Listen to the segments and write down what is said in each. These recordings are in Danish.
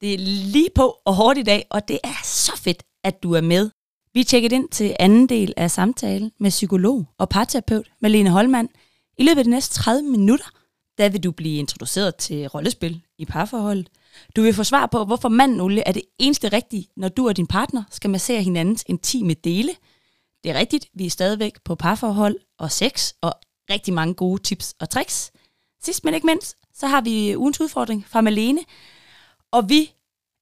Det er lige på og hårdt i dag, og det er så fedt, at du er med. Vi tjekker ind til anden del af samtalen med psykolog og parterapeut Malene Holmand. I løbet af de næste 30 minutter, der vil du blive introduceret til rollespil i parforholdet. Du vil få svar på, hvorfor mandolie er det eneste rigtige, når du og din partner skal massere hinandens intime dele. Det er rigtigt, vi er stadigvæk på parforhold og sex, og rigtig mange gode tips og tricks. Sidst men ikke mindst, så har vi ugens udfordring fra Malene, og vi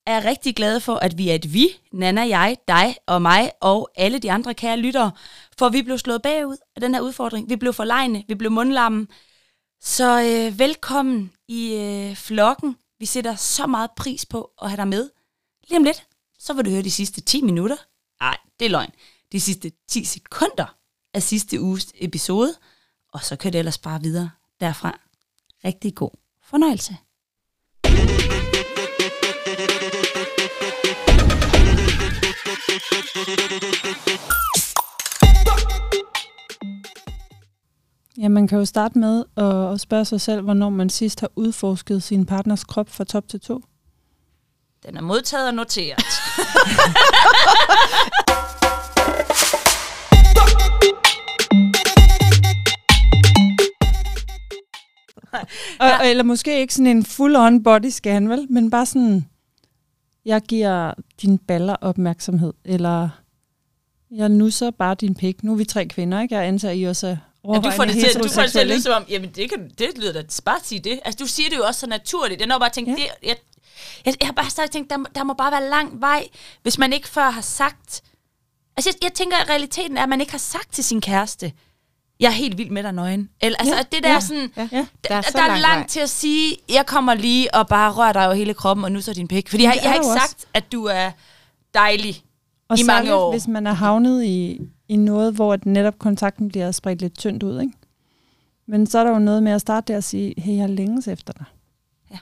er rigtig glade for, at vi er et vi, Nana, jeg, dig og mig og alle de andre kære lyttere, for vi blev slået bagud af den her udfordring. Vi blev forlegne, vi blev mundlamme. Så øh, velkommen i øh, flokken. Vi sætter så meget pris på at have dig med. Lige om lidt, så vil du høre de sidste 10 minutter. Nej, det er løgn. De sidste 10 sekunder af sidste uges episode. Og så kan det ellers bare videre derfra. Rigtig god fornøjelse. Ja, man kan jo starte med at spørge sig selv, hvornår man sidst har udforsket sin partners krop fra top til to. Den er modtaget og noteret. Og, eller måske ikke sådan en full-on body scan, vel? Men bare sådan, jeg giver dine baller opmærksomhed, eller jeg nusser bare din pik. Nu er vi tre kvinder, ikke? Jeg antager, I også er Ja, du får det til, du får det til at lyde som om, jamen det, kan, det lyder da bare sige det. Altså du siger det jo også så naturligt. Jeg har bare tænkt, Ja. det, jeg, jeg, jeg har bare stadig tænkt, der, må- der må bare være lang vej, hvis man ikke før har sagt... Altså jeg, jeg tænker, at realiteten er, at man ikke har sagt til sin kæreste, jeg er helt vild med dig nøgen. Eller, altså Ja, det der ja, er sådan, Ja. der, Der er der, er lang langt vej. til at sige, jeg kommer lige og bare rører dig over hele kroppen, og nu så din pik. Fordi jeg, jeg har ikke også. sagt, at du er dejlig. Og i mange år. hvis man er havnet i, i noget, hvor at netop kontakten bliver spredt lidt tyndt ud, ikke? Men så er der jo noget med at starte der og sige, hey, jeg længes efter dig. Ja.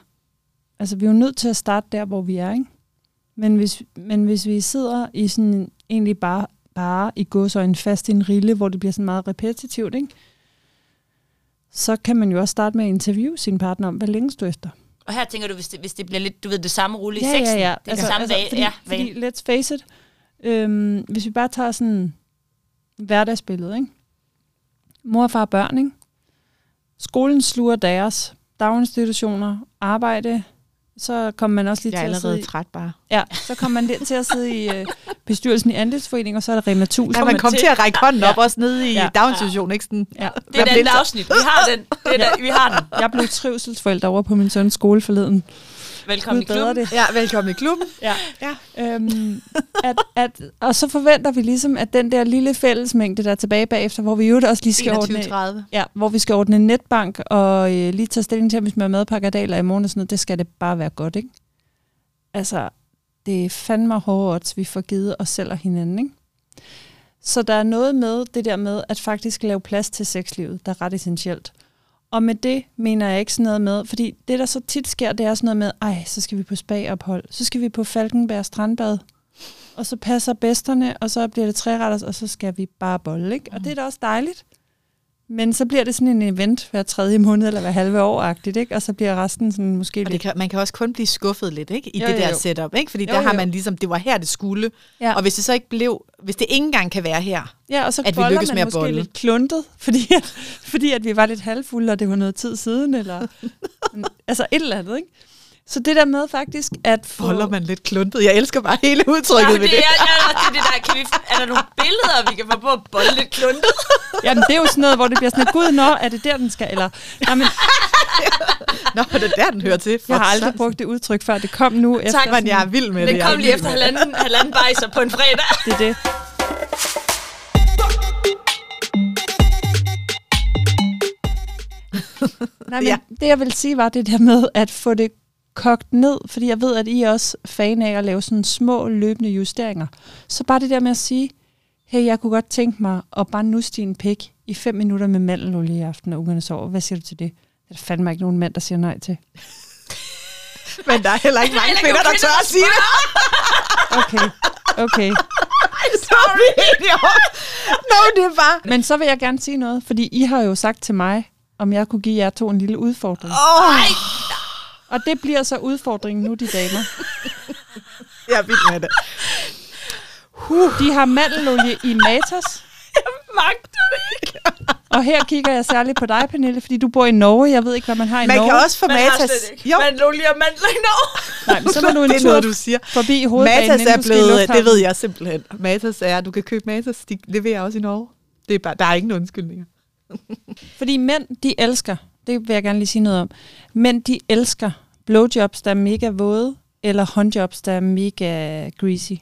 Altså, vi er jo nødt til at starte der, hvor vi er, ikke? Men hvis, men hvis vi sidder i sådan egentlig bare, bare i godsøjne fast i en rille, hvor det bliver sådan meget repetitivt, ikke? Så kan man jo også starte med at interviewe sin partner om, hvad længes du efter? Og her tænker du, hvis det, hvis det bliver lidt, du ved, det samme rulle i sexen. Det er altså, det samme altså, fordi, ja, fordi, let's face it, øhm, hvis vi bare tager sådan hverdagsbilledet, ikke? Mor og far og børn, ikke? Skolen sluger deres, daginstitutioner, arbejde, så kommer man også lige Jeg er til at sidde allerede i, træt bare. ja, så kommer man lidt til at sidde i øh, bestyrelsen i andelsforeningen, og så er der Rema 1000. Ja, man man kom til- til at række hånden op Ja. også nede i Ja. ja. daginstitutionen, ikke sådan? Ja. Det er et andet afsnit. Vi har den. Det er der, vi har den. Jeg blev trivselsforælder over på min søns skole forleden. Velkommen i Gud bedre klubben. det. Ja, velkommen i klubben. Ja. Ja. Øhm, at, at, og så forventer vi ligesom, at den der lille fællesmængde, der er tilbage bagefter, hvor vi jo også lige skal ordne, 21.30. ja, hvor vi skal ordne en netbank og øh, lige tage stilling til, om vi skal have madpakker i dag eller i morgen og sådan noget, det skal det bare være godt, ikke? Altså, det er fandme hårde odds, vi får givet os selv og hinanden, ikke? Så der er noget med det der med at faktisk lave plads til sexlivet, der er ret essentielt. Og med det mener jeg ikke sådan noget med, fordi det, der så tit sker, det er sådan noget med, ej, så skal vi på spagophold, så skal vi på Falkenberg Strandbad, og så passer bedsterne, og så bliver det træretters, og så skal vi bare bolle, ikke? Og det er da også dejligt. Men så bliver det sådan en event hver tredje måned, eller hver halve år-agtigt, ikke? Og så bliver resten sådan måske Og det lidt... kan, man kan også kun blive skuffet lidt ikke? i Jo, det jo, der jo. setup, ikke? fordi Jo, der har jo. man ligesom, det var her, det skulle. Ja. Og hvis det så ikke blev, hvis det ikke engang kan være her, Ja, og så at vi lykkes man med at måske bolle. lidt kluntet, fordi fordi at vi var lidt halvfulde, og det var noget tid siden, eller altså et eller andet, ikke? Så det der med faktisk at få... folder man lidt kluntet. Jeg elsker bare hele udtrykket Ja, ved det, det. er, ja, det, er det der. Kan vi, er der nogle billeder, vi kan få på at bolle lidt kluntet? Jamen, det er jo sådan noget, hvor det bliver sådan, et, gud, nå, er det der, den skal? Eller, nej, men Nå, det er der, den hører til. jeg har aldrig brugt det udtryk før. Det kom nu efter. Tak, men jeg er vild med det. Jeg kom lige efter det. halvanden, halvanden bajser på en fredag. Det er det. Nej, men Ja. det jeg vil sige var det der med at få det kogt ned, fordi jeg ved, at I er også fan af at lave sådan små løbende justeringer. Så bare det der med at sige, hey, jeg kunne godt tænke mig at bare nusse din pik i fem minutter med mandelolie i aften, og ungerne sover. Hvad siger du til det? Det er fandme ikke nogen mand, der siger nej til. Men der er heller ikke mange kvinder, der tør at sige det. Okay, okay. Så. Nå, det er bare... Men så vil jeg gerne sige noget, fordi I har jo sagt til mig, om jeg kunne give jer to en lille udfordring. Åh, Og det bliver så udfordringen nu, de damer. Jeg er vild med det. De har mandelolie i Matas. Magter det ikke. Og her kigger jeg særligt på dig, Pernille, fordi du bor i Norge. Jeg ved ikke, hvad man har i Man Norge. kan også få Man har Matas. slet ikke. Jo, Man olie og mandler i Norge. Nej, men så må du en det er tur noget, du siger. forbi hovedbanen, Matas er blevet, det lufthavnen. ved jeg simpelthen. Matas er, du kan købe Matas, de leverer også i Norge. Det er bare, der er ingen undskyldninger. Fordi mænd, de elsker, det vil jeg gerne lige sige noget om, mænd, de elsker blowjobs, der er mega våde, eller håndjobs, der er mega greasy.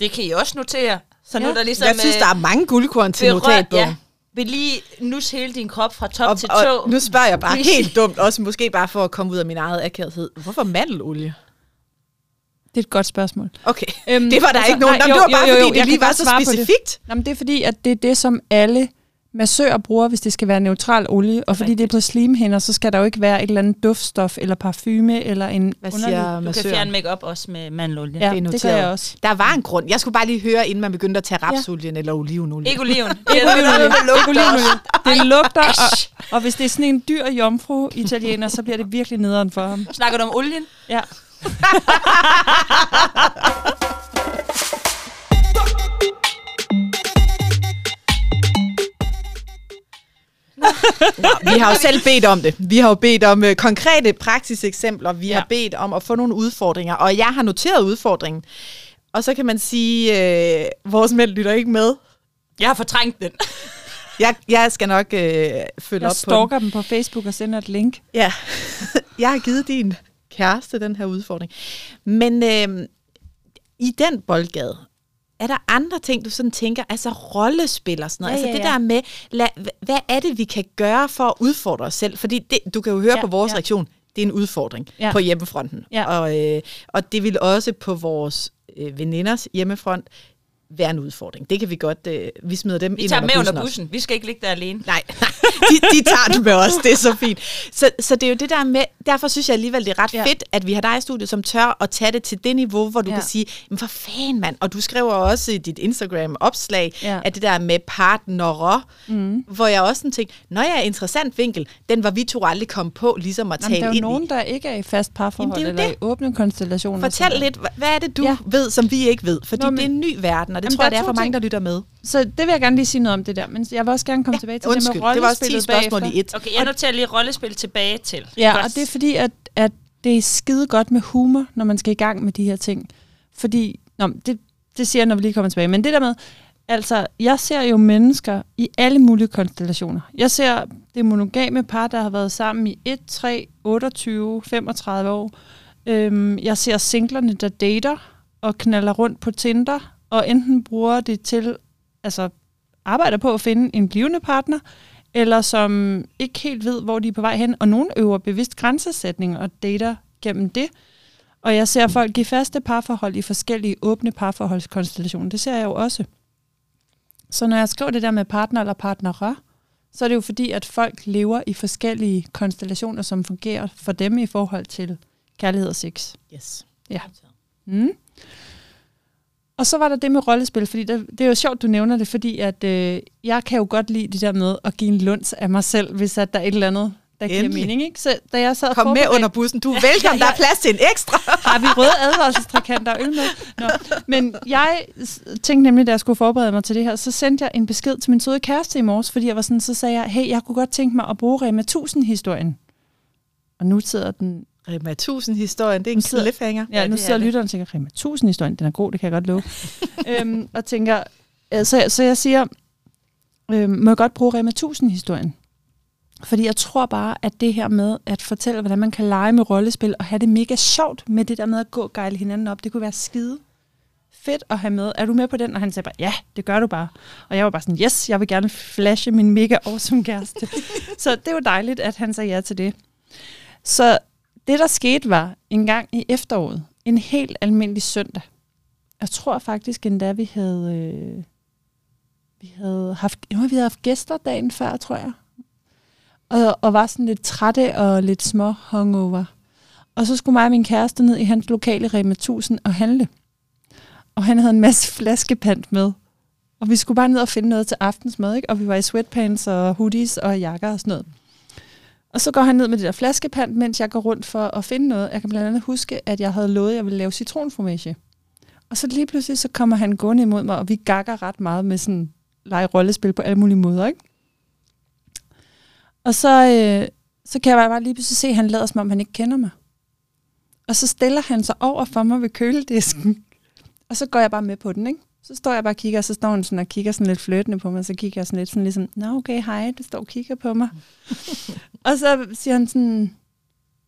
Det kan I også notere. Så nu Ja. er der ligesom... Jeg synes, øh, der er mange guldkorn til notatbogen. Ja, vil lige nus hele din krop fra top Og, til og tå. nu spørger jeg bare helt dumt, også måske bare for at komme ud af min eget akavethed. Hvorfor mandelolie? Det er et godt spørgsmål. Okay, Øhm, det var der altså, ikke nogen. nej, Jamen, det jo, var bare jo, jo, fordi, jeg det kan lige var så på det. specifikt. Jamen, det er fordi, at det er det, som alle massører bruger, hvis det skal være neutral olie. Og fordi det er på slimhinder, så skal der jo ikke være et eller andet duftstof, eller parfume, eller en Hvad underlig... siger Du kan fjerne make også med mandelolie. Ja, det er det, det gør jeg også. Der var en grund. Jeg skulle bare lige høre, inden man begyndte at tage rapsolien eller olivenolie. Ikke oliven. Ikke olivenolie. Ikke olivenolie. Det lugter, og, og hvis det er sådan en dyr jomfru italiener, så bliver det virkelig nederen for ham. Snakker du om olien? Ja. Vi har jo selv bedt om det. Vi har jo bedt om uh, konkrete praksiseksempler. Vi ja. Har bedt om at få nogle udfordringer, og jeg har noteret udfordringen. Og så kan man sige, uh, vores mænd lytter ikke med. Jeg har fortrængt den. Jeg, jeg skal nok uh, følge Jeg op på den. stalker dem på Facebook og sender et link. Ja, jeg har givet din kæreste den her udfordring. Men øh, i den boldgade, er der andre ting, du sådan tænker, altså rollespil og sådan noget? Ja, altså ja, det ja. der med, lad, hvad er det, vi kan gøre for at udfordre os selv? Fordi det, du kan jo høre Ja, på vores ja. reaktion, det er en udfordring Ja. på hjemmefronten. Ja. Og, øh, og det vil også på vores øh, veninders hjemmefront være en udfordring. Det kan vi godt, øh, vi smider dem Vi ind tager under med under også. bussen. Vi skal ikke ligge der alene. Nej, de, de tager det med os, det er så fint. Så, så det er jo det der med, derfor synes jeg alligevel, det er ret Ja. ja. fedt, at vi har dig i studiet, som tør at tage det til det niveau, hvor du Ja. ja. kan sige, men for fanden mand, og du skriver også i dit Instagram-opslag, Ja. ja. at det der med partnere, mm. hvor jeg også sådan tænkte, når jeg er interessant vinkel, den var vi to aldrig kom på, ligesom at tale der er jo ind nogen, i. der ikke er i fast parforhold, Jamen, det er eller i åbne konstellationer. Fortæl lidt, hva- hvad er det, du Ja. ja. ved, som vi ikke ved? Fordi Nå, Nå, men- det er en ny verden, og det Jamen, tror jeg, der det er for mange, ting. der lytter med. Så det vil jeg gerne lige sige noget om det der, men jeg vil også gerne komme tilbage til Undskyld, det med det var også 10 rollespillet spørgsmål bagefter. i et. Okay, jeg noterer lige rollespil tilbage til. Ja, Godt. og det er fordi, at, at det er skide godt med humor, når man skal i gang med de her ting. Fordi, nå, det, det siger jeg, når vi lige kommer tilbage, men det der med, altså, jeg ser jo mennesker i alle mulige konstellationer. Jeg ser det monogame par, der har været sammen i 1, 3, 28, 35 år. Øhm, jeg ser singlerne, der dater og knaller rundt på Tinder, og enten bruger det til, altså arbejder på at finde en blivende partner, eller som ikke helt ved, hvor de er på vej hen, og nogen øver bevidst grænsesætning og dater gennem det. Og jeg ser folk i faste parforhold i forskellige åbne parforholdskonstellationer. Det ser jeg jo også. Så når jeg skriver det der med partner eller partnere, så er det jo fordi, at folk lever i forskellige konstellationer, som fungerer for dem i forhold til kærlighed og sex. Yes. Ja. Mm. Og så var der det med rollespil, fordi det, det er jo sjovt, du nævner det, fordi at øh, jeg kan jo godt lide det der med at give en lunds af mig selv, hvis at der er et eller andet, der giver Endelig. mening. Ikke? Så da jeg sad Kom med under bussen. Du er velkommen, der er plads til en ekstra. har vi røde advarselstrikanter og øl med? Nå. Men jeg tænkte nemlig, da jeg skulle forberede mig til det her, så sendte jeg en besked til min søde kæreste i morges, fordi jeg var sådan, så sagde jeg, hey, jeg kunne godt tænke mig at bruge Rema 1000-historien. Og nu sidder den... Rema 1000-historien, det er en Nu sidder- cliffhanger. Ja, nu det er sidder lytteren og tænker, Rema 1000-historien, den er god, det kan jeg godt love. øhm, og tænker, øh, så, så jeg siger, øhm, må jeg godt bruge Rema 1000-historien? Fordi jeg tror bare, at det her med at fortælle, hvordan man kan lege med rollespil, og have det mega sjovt med det der med at gå og gejle hinanden op, det kunne være skide fedt at have med. Er du med på den? Og han sagde bare, ja, det gør du bare. Og jeg var bare sådan, yes, jeg vil gerne flashe min mega awesome kæreste. så det var dejligt, at han sagde ja til det. Så det, der skete, var en gang i efteråret, en helt almindelig søndag. Jeg tror faktisk endda, vi havde, øh, vi havde haft, jo, vi havde haft gæster dagen før, tror jeg. Og, og var sådan lidt trætte og lidt små hungover. Og så skulle mig og min kæreste ned i hans lokale Rema 1000 og handle. Og han havde en masse flaskepant med. Og vi skulle bare ned og finde noget til aftensmad, ikke? Og vi var i sweatpants og hoodies og jakker og sådan noget. Og så går han ned med det der flaskepant, mens jeg går rundt for at finde noget. Jeg kan blandt andet huske, at jeg havde lovet, at jeg ville lave citronformage. Og så lige pludselig, så kommer han gående imod mig, og vi gakker ret meget med sådan lege rollespil på alle mulige måder, ikke? Og så, øh, så kan jeg bare lige pludselig se, at han lader som om, han ikke kender mig. Og så stiller han sig over for mig ved køledisken. Og så går jeg bare med på den, ikke? Så står jeg bare og kigger, og så står han sådan og kigger sådan lidt fløtende på mig, og så kigger jeg sådan lidt sådan ligesom, nå okay, hej, du står og kigger på mig og så siger han sådan,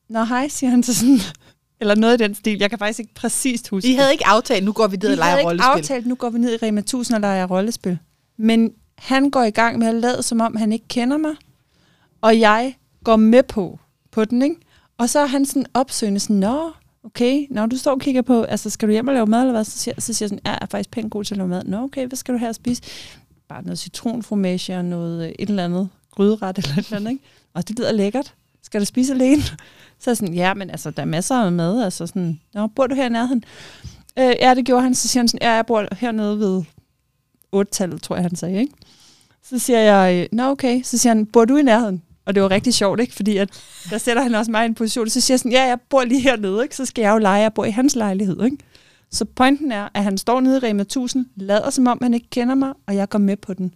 nå hej, siger han så sådan, eller noget i den stil. Jeg kan faktisk ikke præcist huske I havde ikke aftalt, nu går vi ned og Vi havde leger ikke rollespil. aftalt, nu går vi ned i Rema 1000 og leger rollespil. Men han går i gang med at lade, som om han ikke kender mig, og jeg går med på, på den, ikke? Og så er han sådan opsøgende sådan, nå, okay, når du står og kigger på, altså skal du hjem og lave mad eller hvad? Så siger, så siger jeg sådan, ja, jeg er faktisk pænt god til at lave mad. Nå, okay, hvad skal du have at spise? Bare noget citronformage og noget øh, et eller andet gryderet eller et eller andet, ikke? Og det lyder lækkert. Skal du spise alene? Så er jeg sådan, ja, men altså, der er masser af mad. Altså sådan, nå, bor du her i nærheden? Øh, ja, det gjorde han. Så siger han sådan, ja, jeg bor hernede ved 8-tallet, tror jeg, han sagde, ikke? Så siger jeg, nå okay. Så siger han, bor du i nærheden? Og det var rigtig sjovt, ikke? Fordi at, der sætter han også mig i en position. Så siger jeg sådan, ja, jeg bor lige hernede, ikke? Så skal jeg jo lege, jeg bor i hans lejlighed, ikke? Så pointen er, at han står nede i Rema 1000, lader som om han ikke kender mig, og jeg går med på den.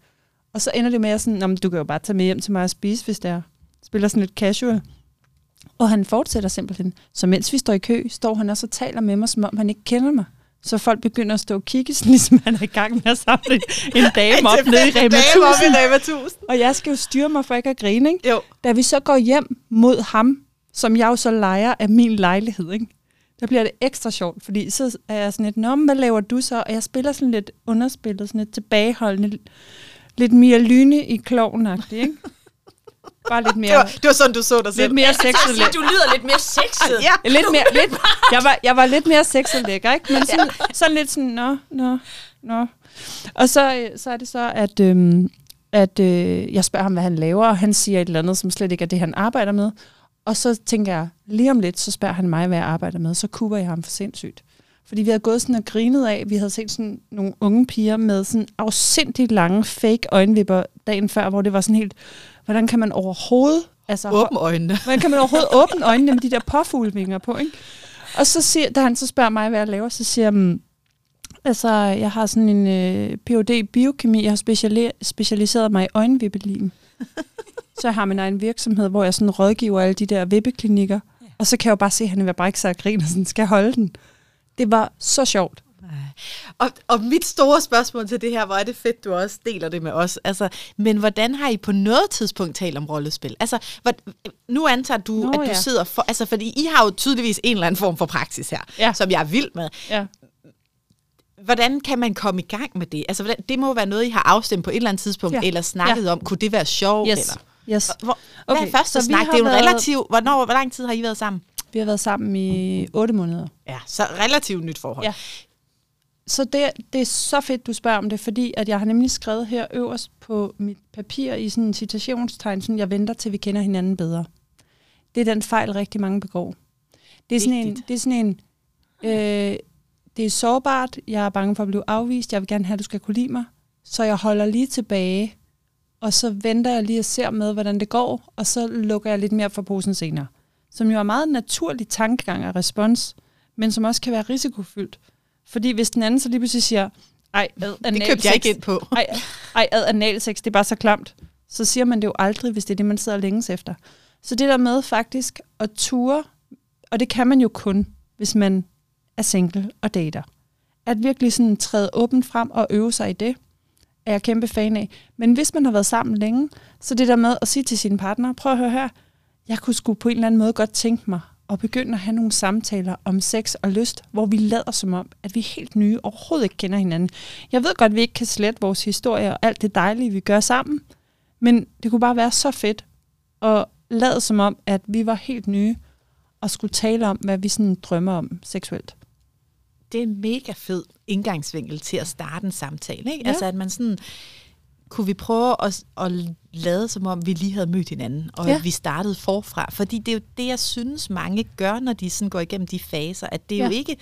Og så ender det med, at sådan, "Nå, men du kan jo bare tage med hjem til mig og spise, hvis det er. Spiller sådan lidt casual. Og han fortsætter simpelthen. Så mens vi står i kø, står han også og taler med mig, som om han ikke kender mig. Så folk begynder at stå og kigge, sådan ligesom han er i gang med at samle en, dame op nede i Rema 1000. Dame op i Rema 1000. Og jeg skal jo styre mig for ikke at grine, ikke? Jo. Da vi så går hjem mod ham, som jeg jo så leger af min lejlighed, ikke? der bliver det ekstra sjovt, fordi så er jeg sådan lidt, Nå, hvad laver du så? Og jeg spiller sådan lidt underspillet, sådan lidt tilbageholdende, lidt mere lyne i klovn ikke? Bare lidt Det mere, var, det var sådan, du så dig selv. lidt mere sexet. Altså, du lyder lidt mere sexet. Ja. Lidt mere, lidt, jeg, var, jeg var lidt mere sexet lækker, ikke? Men sådan, sådan lidt sådan, nå, nå, nå. Og så, øh, så er det så, at, øhm, at øh, jeg spørger ham, hvad han laver, og han siger et eller andet, som slet ikke er det, han arbejder med. Og så tænker jeg, lige om lidt, så spørger han mig, hvad jeg arbejder med. Så kuber jeg ham for sindssygt. Fordi vi havde gået sådan og grinet af, vi havde set sådan nogle unge piger med sådan afsindigt lange fake øjenvipper dagen før, hvor det var sådan helt, hvordan kan man overhovedet... Altså, Åbn øjnene. Hvordan kan man overhovedet åbne øjnene med de der påfuglevinger på, ikke? Og så siger, da han så spørger mig, hvad jeg laver, så siger jeg, "Mm, altså, jeg har sådan en øh, Ph.D. i biokemi, jeg har speciali- specialiseret mig i øjenvippelim. så jeg har min egen virksomhed, hvor jeg sådan rådgiver alle de der vippeklinikker, og så kan jeg jo bare se, at han ved at brække sig og grine, og sådan, skal jeg holde den? Det var så sjovt. Og, og mit store spørgsmål til det her, hvor er det fedt, du også deler det med os. Altså, men hvordan har I på noget tidspunkt talt om rollespil? Altså, hvor, nu antager du, Nå, at du ja. sidder for... Altså, fordi I har jo tydeligvis en eller anden form for praksis her, Ja. som jeg er vild med. Ja. Hvordan kan man komme i gang med det? Altså, hvordan, det må være noget, I har afstemt på et eller andet tidspunkt, Ja. eller snakket om. Kunne det være sjovt? Yes. Eller? yes. Hvor, okay, hvad er første så snak? Det er jo en været- relativ... Hvornår, hvor lang tid har I været sammen? Vi har været sammen i otte måneder. Ja, så relativt nyt forhold. Ja. Så det, det er så fedt, du spørger om det, fordi at jeg har nemlig skrevet her øverst på mit papir i sådan en citationstegn, sådan jeg venter til vi kender hinanden bedre. Det er den fejl, rigtig mange begår. Det er sådan en, Vigtigt. det er sådan en øh, det er sårbart, jeg er bange for at blive afvist, jeg vil gerne have, at du skal kunne lide mig, så jeg holder lige tilbage, og så venter jeg lige og ser med, hvordan det går, og så lukker jeg lidt mere for posen senere. Som jo er meget naturlig tankegang og respons, men som også kan være risikofyldt. Fordi hvis den anden så lige pludselig siger, ej, ad, Det købte jeg ikke ind på. ej, ej ad, analsex, det er bare så klamt, så siger man det jo aldrig, hvis det er det, man sidder længes efter. Så det der med faktisk at ture, og det kan man jo kun, hvis man er single og dater. At virkelig sådan træde åbent frem og øve sig i det, er jeg kæmpe fan af. Men hvis man har været sammen længe, så det der med at sige til sin partner, prøv at høre her, jeg kunne sgu på en eller anden måde godt tænke mig at begynde at have nogle samtaler om sex og lyst, hvor vi lader som om, at vi er helt nye, overhovedet ikke kender hinanden. Jeg ved godt, at vi ikke kan slette vores historie og alt det dejlige, vi gør sammen, men det kunne bare være så fedt at lade som om, at vi var helt nye og skulle tale om, hvad vi sådan drømmer om seksuelt. det er en mega fed indgangsvinkel til at starte en samtale. Ikke? Ja. Altså at man sådan, kunne vi prøve at, at lade som om, vi lige havde mødt hinanden, og Ja. vi startede forfra. Fordi det er jo det, jeg synes, mange gør, når de sådan går igennem de faser, at det er Ja. jo ikke,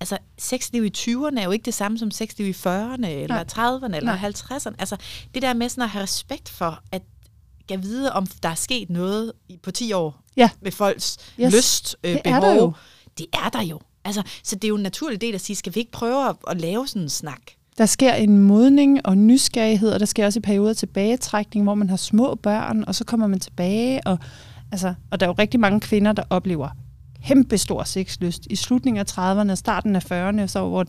altså sexliv i 20'erne er jo ikke det samme som sexliv i 40'erne, eller Nej. 30'erne, eller Nej. 50'erne. Altså det der med sådan at have respekt for, at kan vide, om der er sket noget på 10 år Ja. med folks Yes. lyst, øh, Det er behov. der jo. Det er der jo. Altså, så det er jo en naturlig del at sige, skal vi ikke prøve at, at lave sådan en snak? Der sker en modning og nysgerrighed, og der sker også i perioder tilbagetrækning, hvor man har små børn, og så kommer man tilbage. Og, altså, og der er jo rigtig mange kvinder, der oplever kæmpe stor sexlyst i slutningen af 30'erne og starten af 40'erne, så hvor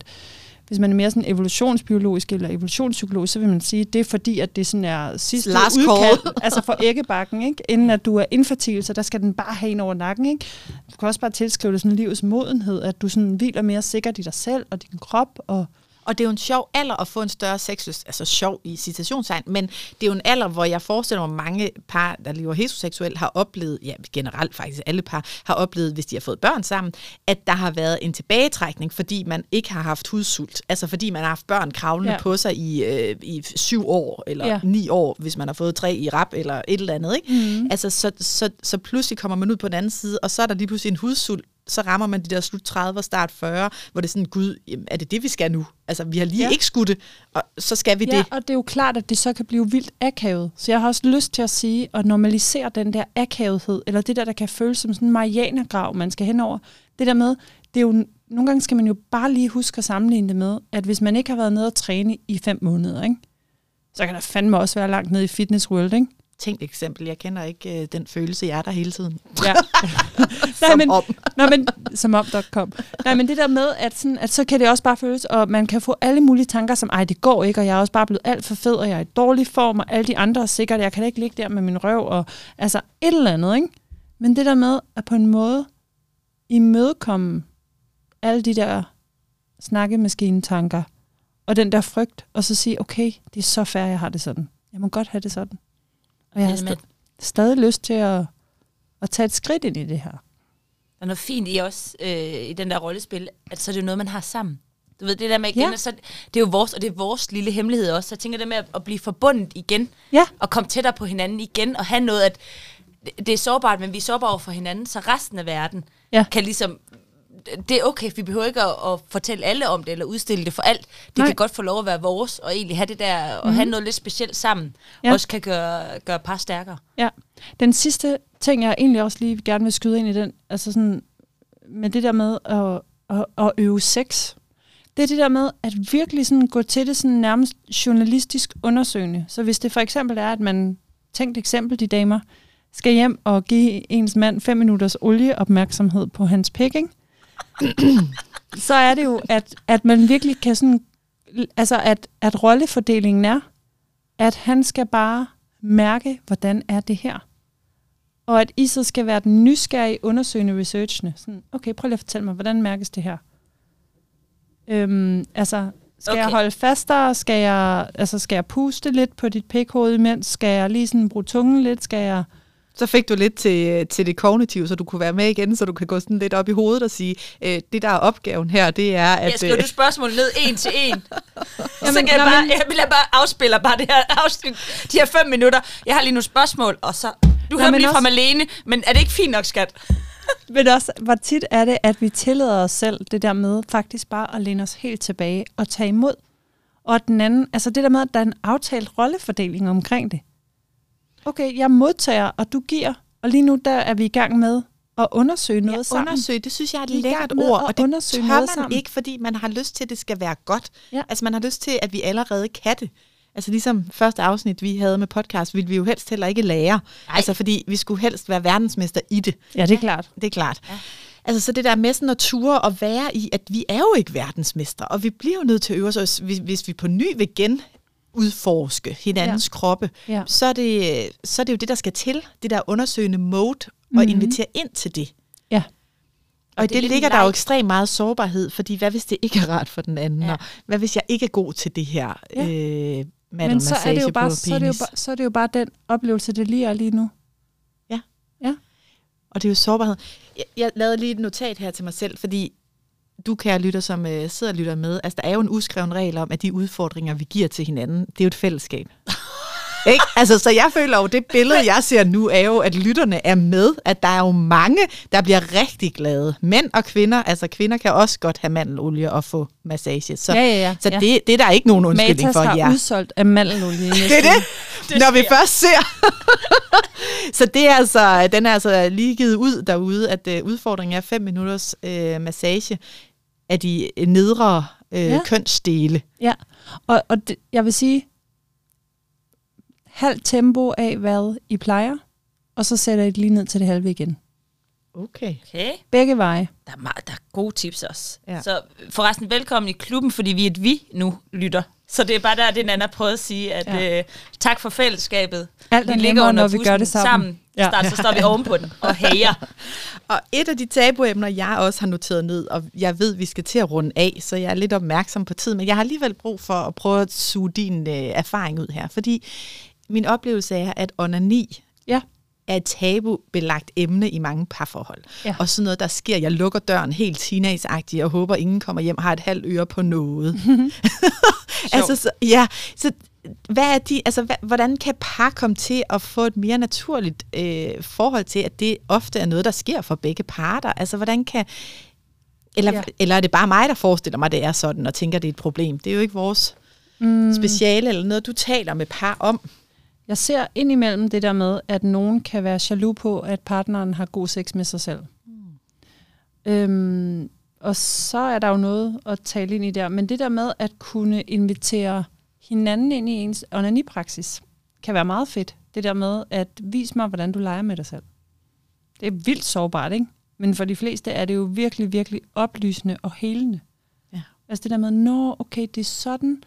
hvis man er mere sådan evolutionsbiologisk eller evolutionspsykologisk, så vil man sige, at det er fordi, at det sådan er sidste Last udkald, call. altså for æggebakken, ikke? inden at du er infertil, så der skal den bare have en over nakken. Ikke? Du kan også bare tilskrive det sådan livets modenhed, at du sådan hviler mere sikkert i dig selv og din krop, og Og det er jo en sjov alder at få en større sexlyst, altså sjov i citationstegn, men det er jo en alder, hvor jeg forestiller mig, mange par, der lever heteroseksuelt, har oplevet, ja generelt faktisk alle par, har oplevet, hvis de har fået børn sammen, at der har været en tilbagetrækning, fordi man ikke har haft hudsult. Altså fordi man har haft børn kravlende Ja. på sig i, øh, i syv år, eller ja. ni år, hvis man har fået tre i rap, eller et eller andet. Ikke? Mm. Altså så, så, så pludselig kommer man ud på den anden side, og så er der lige pludselig en hudsult, så rammer man de der slut 30 og start 40, hvor det er sådan, gud, jamen, er det det, vi skal nu? Altså, vi har lige Ja. ja. ikke skudt det, og så skal vi Ja, det. og det er jo klart, at det så kan blive vildt akavet. Så jeg har også lyst til at sige, at normalisere den der akavethed, eller det der, der kan føles som sådan en marianergrav, man skal henover. Det der med, det er jo, nogle gange skal man jo bare lige huske at sammenligne det med, at hvis man ikke har været nede og træne i fem måneder, ikke? så kan der fandme også være langt nede i Fitness World, ikke? Tænkt eksempel, jeg kender ikke øh, den følelse, jeg er der hele tiden. Ja. Som men, om. Nå, men, som om.com. Nej, men det der med, at, sådan, at så kan det også bare føles, og man kan få alle mulige tanker, som, ej, det går ikke, og jeg er også bare blevet alt for fed, og jeg er i dårlig form, og alle de andre er sikkert, jeg kan da ikke ligge der med min røv, og altså et eller andet, ikke? Men det der med, at på en måde imødekomme alle de der snakkemaskinetanker, og den der frygt, og så sige, okay, det er så fair, jeg har det sådan. Jeg må godt have det sådan. Og jeg har Men- sta- stadig lyst til at, at tage et skridt ind i det her. Der er noget fint i også, øh, i den der rollespil, at så er det jo noget, man har sammen. Du ved, det der med igen, Ja. så, det er jo vores, og det er vores lille hemmelighed også. Så jeg tænker det med at, at blive forbundet igen, Ja. og komme tættere på hinanden igen, og have noget, at det- er sårbart, men vi er sårbare for hinanden, så resten af verden Ja. kan ligesom, det er okay, vi behøver ikke at, at fortælle alle om det, eller udstille det for alt. Det Nej. kan godt få lov at være vores, og egentlig have det der, og have noget lidt specielt sammen, Ja. også kan gøre, gøre par stærkere. Ja. Den sidste ting, jeg egentlig også lige gerne vil skyde ind i den, altså sådan, med det der med at, at, at øve sex, det er det der med at virkelig sådan gå til det sådan nærmest journalistisk undersøgende. Så hvis det for eksempel er, at man, tænkt eksempel, de damer, skal hjem og give ens mand fem minutters olieopmærksomhed på hans ikke? Så er det jo, at, at man virkelig kan sådan, altså at, at rollefordelingen er, at han skal bare mærke, hvordan er det her? Og at I så skal være den nysgerrige, undersøgende researchende. Sådan, okay, prøv lige at fortælle mig, hvordan mærkes det her? Øhm, altså, skal okay. jeg holde fastere? Skal jeg, altså, skal jeg puste lidt på dit pikhoved imens? Skal jeg lige sådan bruge tungen lidt? Skal jeg... Så fik du lidt til, til det kognitive, så du kunne være med igen, så du kan gå sådan lidt op i hovedet og sige, øh, det der er opgaven her, det er, at... Jeg skriver øh, du spørgsmål ned en til en. så Jamen, kan jeg bare, jeg vil bare afspille bare det her afsnit, de her fem minutter. Jeg har lige nogle spørgsmål, og så... Du hører men lige fra Malene, men er det ikke fint nok, skat? Men også, hvor tit er det, at vi tillader os selv det der med faktisk bare at læne os helt tilbage og tage imod. Og den anden, altså det der med, at der er en aftalt rollefordeling omkring det. Okay, jeg modtager, og du giver, og lige nu der er vi i gang med at undersøge noget ja, sammen. undersøge, det synes jeg er et er lækkert ord, og det tør noget man sammen. ikke, fordi man har lyst til, at det skal være godt. Ja. Altså man har lyst til, at vi allerede kan det. Altså ligesom første afsnit, vi havde med podcast, ville vi jo helst heller ikke lære. Nej. Altså fordi vi skulle helst være verdensmester i det. Ja, det er klart. Det er klart. Ja. Altså så det der med sådan at ture og være i, at vi er jo ikke verdensmester, og vi bliver jo nødt til at øve os, hvis, hvis vi på ny vil gen udforske hinandens ja. kroppe, Ja. så, er det, så er det jo det, der skal til, det der undersøgende mode, og Mhm. invitere ind til det. Ja. Og, og det det, ligger der jo ekstremt meget sårbarhed, fordi hvad hvis det ikke er rart for den anden, ja. Ja. og hvad hvis jeg ikke er god til det her Ja. øh, Men så er, det jo bare, så, er det jo bare, så er det jo bare den oplevelse, det lige er lige nu. Og det er jo sårbarhed. Jeg, jeg lavede lige et notat her til mig selv, fordi du, kære lytter, som øh, sidder og lytter med, altså der er jo en uskreven regel om, at de udfordringer, vi giver til hinanden, det er jo et fællesskab. Ikke? Altså, så jeg føler jo, det billede, jeg ser nu, er jo, at lytterne er med, at der er jo mange, der bliver rigtig glade. Mænd og kvinder, altså kvinder kan også godt have mandelolie og få massage. Så, Ja, ja, ja. så Ja. det, det er der ikke nogen undskyldning Matas for har jer. udsolgt af mandelolie. Det er det. Det når vi først ser. så det er altså, den er altså lige givet ud derude, at uh, udfordringen er 5 minutters uh, massage af de nedre uh, ja. kønsdele. Ja, og, og det, jeg vil sige, halvt tempo af, hvad I plejer, og så sætter I det lige ned til det halve igen. Okay. okay. Begge veje. Der er, meget, der er gode tips også. Ja. Så forresten, velkommen i klubben, fordi vi er et vi nu lytter. Så det er bare der, det Nana prøvede at sige, at ja. øh, tak for fællesskabet. Alt vi ligger under når vi gør det sammen. sammen. Ja. Start, så står vi ovenpå den og hager. og et af de tabuemner, jeg også har noteret ned, og jeg ved, vi skal til at runde af, så jeg er lidt opmærksom på tid, men jeg har alligevel brug for at prøve at suge din øh, erfaring ud her, fordi min oplevelse er, at onani er et tabubelagt emne i mange parforhold. Ja. Og sådan noget, der sker, jeg lukker døren helt teenageagtigt og håber, ingen kommer hjem har et halvt øre på noget. altså, så, ja, så hvad er de, altså, hvad, hvordan kan par komme til at få et mere naturligt øh, forhold til, at det ofte er noget, der sker for begge parter? Altså, hvordan kan... Eller, ja. eller er det bare mig, der forestiller mig, at det er sådan, og tænker, det er et problem? Det er jo ikke vores mm. speciale, eller noget, du taler med par om. Jeg ser indimellem det der med, at nogen kan være jaloux på, at partneren har god sex med sig selv. Mm. Øhm, og så er der jo noget at tale ind i der. Men det der med at kunne invitere hinanden ind i ens onanipraksis, kan være meget fedt. Det der med at vise mig, hvordan du leger med dig selv. Det er vildt sårbart, ikke? Men for de fleste er det jo virkelig, virkelig oplysende og helende. Ja. Altså det der med, nå, okay, det er sådan,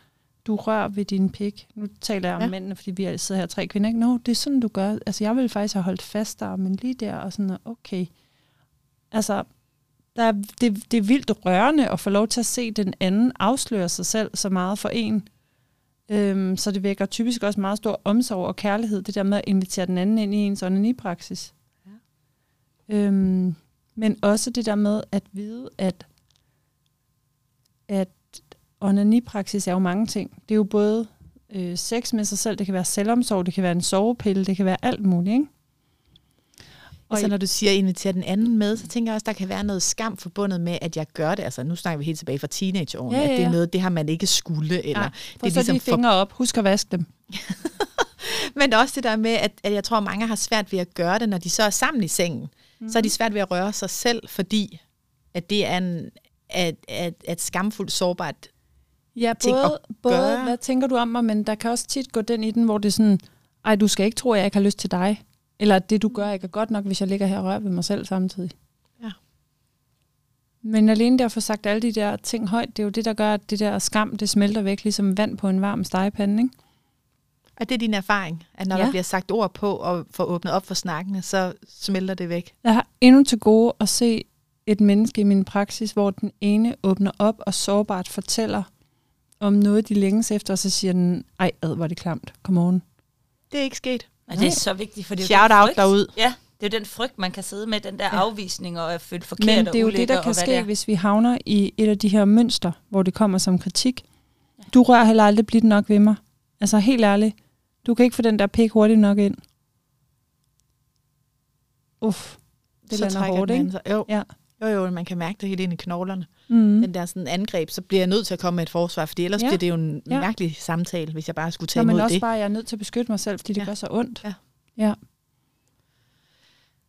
du rører ved din pik. Nu taler jeg om ja. mændene, fordi vi sidder her tre kvinder. Ikke? Nå, det er sådan, du gør. Altså, jeg ville faktisk have holdt fast der, men lige der, og sådan, okay. Altså, der er, det, det er vildt rørende at få lov til at se den anden afsløre sig selv så meget for en. Øhm, så det vækker typisk også meget stor omsorg og kærlighed, det der med at invitere den anden ind i ens onani-praksis. Ja. Øhm, men også det der med at vide, at, at onanipraksis er jo mange ting. Det er jo både øh, sex med sig selv, det kan være selvomsorg, det kan være en sovepille, det kan være alt muligt, ikke? Og så når du siger, at invitere den anden med, så tænker jeg også, at der kan være noget skam forbundet med, at jeg gør det. Altså, nu snakker vi helt tilbage fra teenageårene, ja, ja, ja. at det er noget, det har man ikke skulle. Eller, ja, det er så ligesom de fingre op. Husk at vaske dem. Men også det der med, at, at jeg tror, mange har svært ved at gøre det, når de så er sammen i sengen. Mm. Så er de mhm. svært ved at røre sig selv, fordi at det er en, at, at, at skamfuldt sårbart Ja, både, både hvad tænker du om mig, men der kan også tit gå den i den, hvor det er sådan, ej, du skal ikke tro, at jeg ikke har lyst til dig. Eller at det, du gør, ikke er godt nok, hvis jeg ligger her og rører ved mig selv samtidig. Ja. Men alene der få sagt alle de der ting højt, det er jo det, der gør, at det der skam, det smelter væk, ligesom vand på en varm stegepande, ikke? Er det din erfaring, at når ja. der bliver sagt ord på og får åbnet op for snakkene, så smelter det væk? Jeg har endnu til gode at se et menneske i min praksis, hvor den ene åbner op og sårbart fortæller, om noget, de længes efter, og så siger den, ej, ad, var det klamt. Come on. Det er ikke sket. Og det er så vigtigt, for det er Shout out derud. Ja, det er jo den frygt, man kan sidde med, den der ja. afvisning og er følt forkert Men det er jo det, der kan ske, hvis vi havner i et af de her mønster, hvor det kommer som kritik. Ja. Du rører heller aldrig blidt nok ved mig. Altså helt ærligt, du kan ikke få den der pik hurtigt nok ind. Uff, det så lander hårdt, ikke? Jo. Ja. Jo, jo, man kan mærke det helt ind i knoglerne. Mm. Den der sådan angreb, så bliver jeg nødt til at komme med et forsvar, fordi ellers ja. bliver det jo en ja. mærkelig samtale, hvis jeg bare skulle tage Nå, men også det. bare, jeg er nødt til at beskytte mig selv, fordi det ja. gør så ondt. Ja. ja.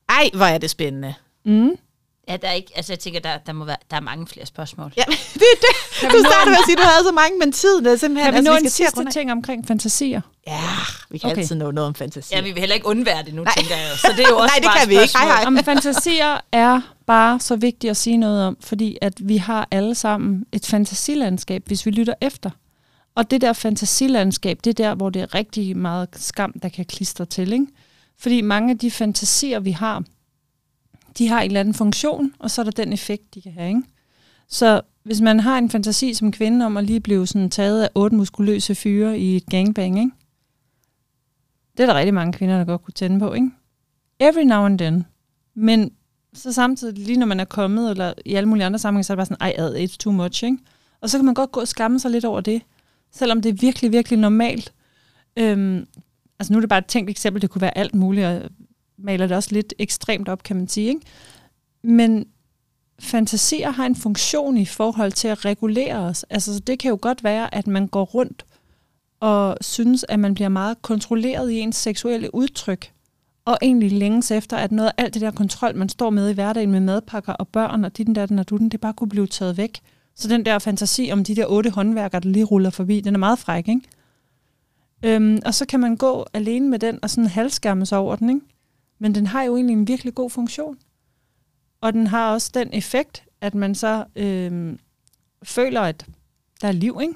Ej, hvor er det spændende. Mm. Ja, der er ikke, altså jeg tænker, der, der, må være, der er mange flere spørgsmål. Ja, det er det. Du startede med at sige, at du havde så mange, men tiden er simpelthen... Kan vi altså, nå en sidste ting omkring fantasier? Ja, vi kan okay. altid nå noget om fantasier. Ja, vi vil heller ikke undvære det nu, Nej. tænker jeg. Så det er jo også Nej, det kan vi ikke. Hej, hej. Om fantasier er bare så vigtigt at sige noget om, fordi at vi har alle sammen et fantasilandskab, hvis vi lytter efter. Og det der fantasilandskab, det er der, hvor det er rigtig meget skam, der kan klistre til. Ikke? Fordi mange af de fantasier, vi har, de har en eller anden funktion, og så er der den effekt, de kan have. Ikke? Så hvis man har en fantasi som kvinde om at lige blive sådan taget af otte muskuløse fyre i et gangbang, ikke? det er der rigtig mange kvinder, der godt kunne tænde på. Ikke? Every now and then. Men så samtidig, lige når man er kommet, eller i alle mulige andre sammenhænge, så er det bare sådan, ej, ad, it's too much, ikke? Og så kan man godt gå og skamme sig lidt over det, selvom det er virkelig, virkelig normalt. Øhm, altså nu er det bare et tænkt eksempel, det kunne være alt muligt, og maler det også lidt ekstremt op, kan man sige, ikke? Men fantasier har en funktion i forhold til at regulere os. Altså det kan jo godt være, at man går rundt og synes, at man bliver meget kontrolleret i ens seksuelle udtryk, og egentlig længes efter, at noget af alt det der kontrol, man står med i hverdagen med madpakker og børn og dit der, den og dutten, det bare kunne blive taget væk. Så den der fantasi om de der otte håndværkere, der lige ruller forbi, den er meget fræk, ikke? Øhm, og så kan man gå alene med den og sådan halvskærme sig over den, ikke? Men den har jo egentlig en virkelig god funktion. Og den har også den effekt, at man så øhm, føler, at der er liv, ikke?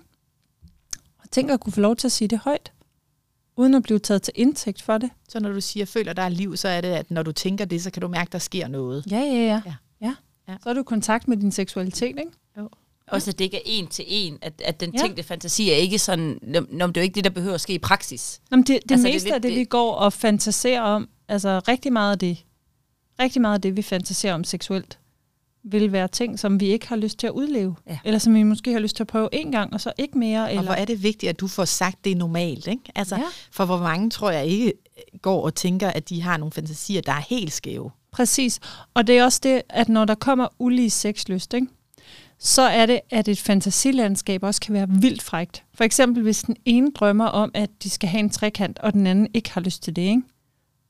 Og tænker at kunne få lov til at sige det højt, uden at blive taget til indtægt for det. Så når du siger, føler, der er liv, så er det, at når du tænker det, så kan du mærke, der sker noget. Ja, ja, ja. Ja. ja. Ja. Så er du i kontakt med din seksualitet, ikke? Også at det ikke er en til en, at, at den Ja. tænkte fantasi er ikke sådan, når det er jo ikke det, der behøver at ske i praksis. Nå, men det, det Altså, det meste lidt af det, det- vi går og fantaserer om, altså rigtig meget af det, rigtig meget af det, vi fantaserer om seksuelt, vil være ting, som vi ikke har lyst til at udleve. Ja. Eller som vi måske har lyst til at prøve en gang, og så ikke mere. Og Eller, hvor er det vigtigt, at du får sagt, det er normalt. Ikke? Altså, Ja. For hvor mange tror jeg ikke går og tænker, at de har nogle fantasier, der er helt skæve. Præcis. Og det er også det, at når der kommer ulige sexlyst, ikke? så er det, at et fantasilandskab også kan være vildt frægt. For eksempel, hvis den ene drømmer om, at de skal have en trekant, og den anden ikke har lyst til det, ikke?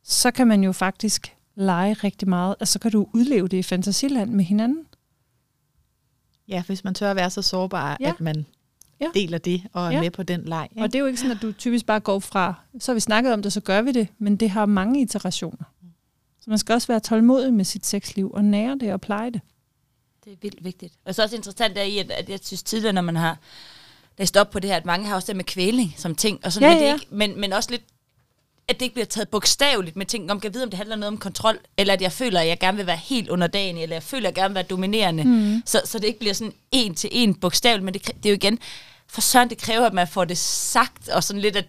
Så kan man jo faktisk lege rigtig meget, og så kan du udleve det i fantasiland med hinanden. Ja, hvis man tør at være så sårbar, Ja. at man Ja. deler det og er Ja. med på den leg. Ikke? Og det er jo ikke sådan, at du typisk bare går fra, så har vi snakket om det, så gør vi det, men det har mange iterationer. Så man skal også være tålmodig med sit sexliv, og nære det og pleje det. Det er vildt vigtigt. Og så også interessant er i, at, at jeg synes tidligere, når man har læst op på det her, at mange har også det med kvælning som ting, og sådan, Ja, det ja. ikke, men, men også lidt, at det ikke bliver taget bogstaveligt med ting, om kan vide, om det handler noget om kontrol, eller at jeg føler, at jeg gerne vil være helt underdanig, eller jeg føler, at jeg gerne vil være dominerende, mm. så, så det ikke bliver sådan en til en bogstaveligt, men det, det er jo igen, for sådan det kræver, at man får det sagt, og sådan lidt, at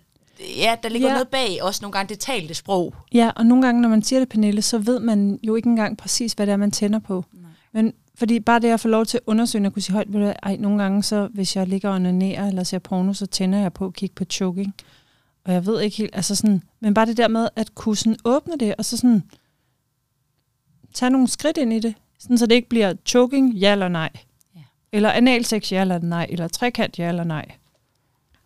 ja, der ligger Ja. noget bag, også nogle gange det talte sprog. Ja, og nogle gange, når man siger det, Pernille, så ved man jo ikke engang præcis, hvad det er, man tænder på. Nej. Men fordi bare det at få lov til at undersøge, og kunne sige højt, ved du ej, nogle gange, så hvis jeg ligger og onanerer eller ser porno, så tænder jeg på at kigge på choking. Og jeg ved ikke helt, altså sådan, men bare det der med at kunne sådan åbne det, og så sådan tage nogle skridt ind i det, sådan så det ikke bliver choking, ja eller nej. Ja. Eller analsex, ja eller nej. Eller trekant, ja eller nej.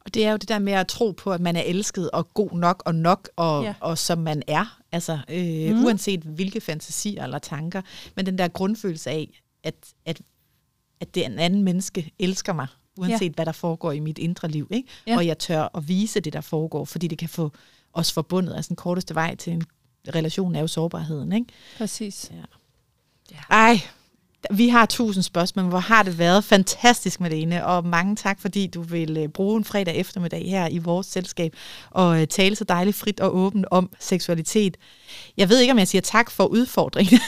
Og det er jo det der med at tro på, at man er elsket og god nok og nok, og, Ja. og som man er. Altså øh, mm. uanset hvilke fantasier eller tanker. Men den der grundfølelse af, at, at, at det er en anden menneske elsker mig, uanset ja. hvad der foregår i mit indre liv. Ikke? Ja. Ja. Og jeg tør at vise det, der foregår, fordi det kan få os forbundet. Altså den korteste vej til en relation er jo sårbarheden. Ikke? Præcis. Ej, vi har tusind spørgsmål, hvor har det været fantastisk med det ene, og mange tak, fordi du vil øh, bruge en fredag eftermiddag her i vores selskab og øh, tale så dejligt frit og åbent om seksualitet. Jeg ved ikke, om jeg siger tak for udfordringen,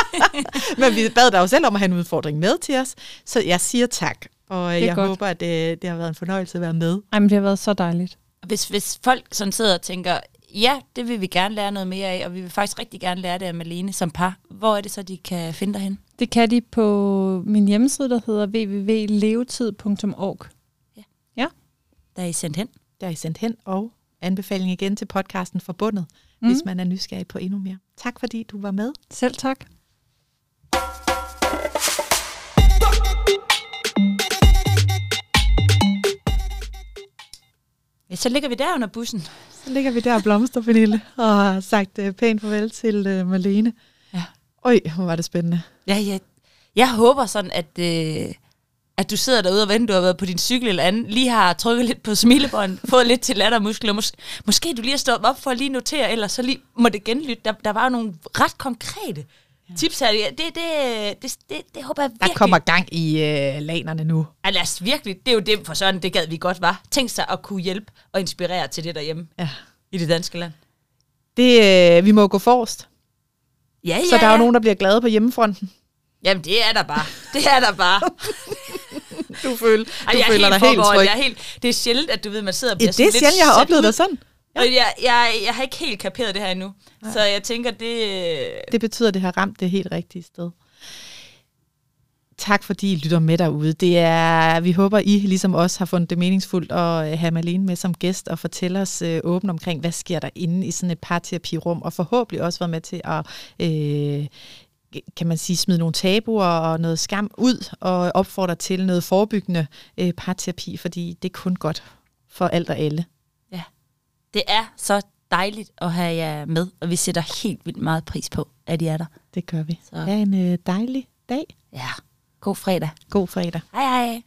men vi bad dig jo selv om at have en udfordring med til os, så jeg siger tak, og øh, er jeg godt. håber, at det, det har været en fornøjelse at være med. Ej, men det har været så dejligt. Hvis, hvis folk sådan sidder og tænker, ja, det vil vi gerne lære noget mere af, og vi vil faktisk rigtig gerne lære det af Malene som par, hvor er det så, de kan finde dig hen? Det kan de på min hjemmeside, der hedder www.levetid.org. Der er I sendt hen. Der er I sendt hen, og anbefaling igen til podcasten Forbundet, mm. hvis man er nysgerrig på endnu mere. Tak fordi du var med. Selv tak. Ja, så ligger vi der under bussen. Så ligger vi der og blomster, Pernille, og har sagt uh, pænt farvel til uh, Marlene. Ja. Øj, hvor var det spændende. Ja, ja. Jeg håber sådan, at, øh, at du sidder derude og venter, du har været på din cykel eller andet, lige har trykket lidt på smilebånd, fået lidt til lattermuskler. Mås- måske du lige har stået op for at lige notere, eller så lige må det genlytte. Der, der var jo nogle ret konkrete ja. tips her. Det, det, det, det, det, det håber jeg Der virkelig. kommer gang i uh, lanerne nu. Ja, lad os virkelig, det er jo det for sådan, det gad vi godt var. Tænk sig at kunne hjælpe og inspirere til det derhjemme Ja. i det danske land. Det, uh, vi må gå forrest. Ja, ja, Så der er ja. jo nogen, der bliver glade på hjemmefronten. Jamen, det er der bare. Det er der bare. Du, føl, Ej, du jeg er føler dig helt tryg. Jeg er helt, det er sjældent, at du ved, man sidder og Ja, bliver det sådan er sjældent, jeg har oplevet dig sådan. Og jeg, jeg, jeg har ikke helt kaperet det her endnu. Så jeg tænker, det... Det betyder, at det har ramt det helt rigtige sted. Tak fordi I lytter med derude. Det er, vi håber, I ligesom os har fundet det meningsfuldt at øh, have Malene med som gæst og fortælle os øh, åbent omkring, hvad sker der inde i sådan et parterapirum, og forhåbentlig også været med til at øh, kan man sige, smide nogle tabuer og noget skam ud og opfordre til noget forebyggende øh, parterapi, fordi det er kun godt for alt og alle. Det er så dejligt at have jer med, og vi sætter helt vildt meget pris på, at I er der. Det gør vi. Så. Ha' en øh, dejlig dag. Ja, god fredag. God fredag. Hej hej.